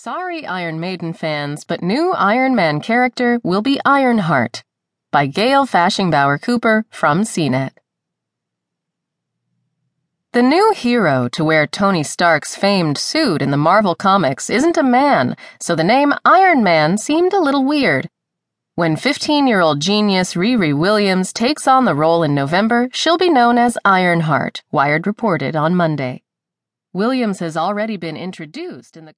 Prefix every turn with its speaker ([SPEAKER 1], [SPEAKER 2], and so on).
[SPEAKER 1] Sorry, Iron Maiden fans, but new Iron Man character will be Ironheart by Gael Fashingbauer Cooper from CNET. The new hero to wear Tony Stark's famed suit in the Marvel Comics isn't a man, so the name Iron Man seemed a little weird. When 15 year old genius Riri Williams takes on the role in November, she'll be known as Ironheart, Wired reported on Monday. Williams has already been introduced in the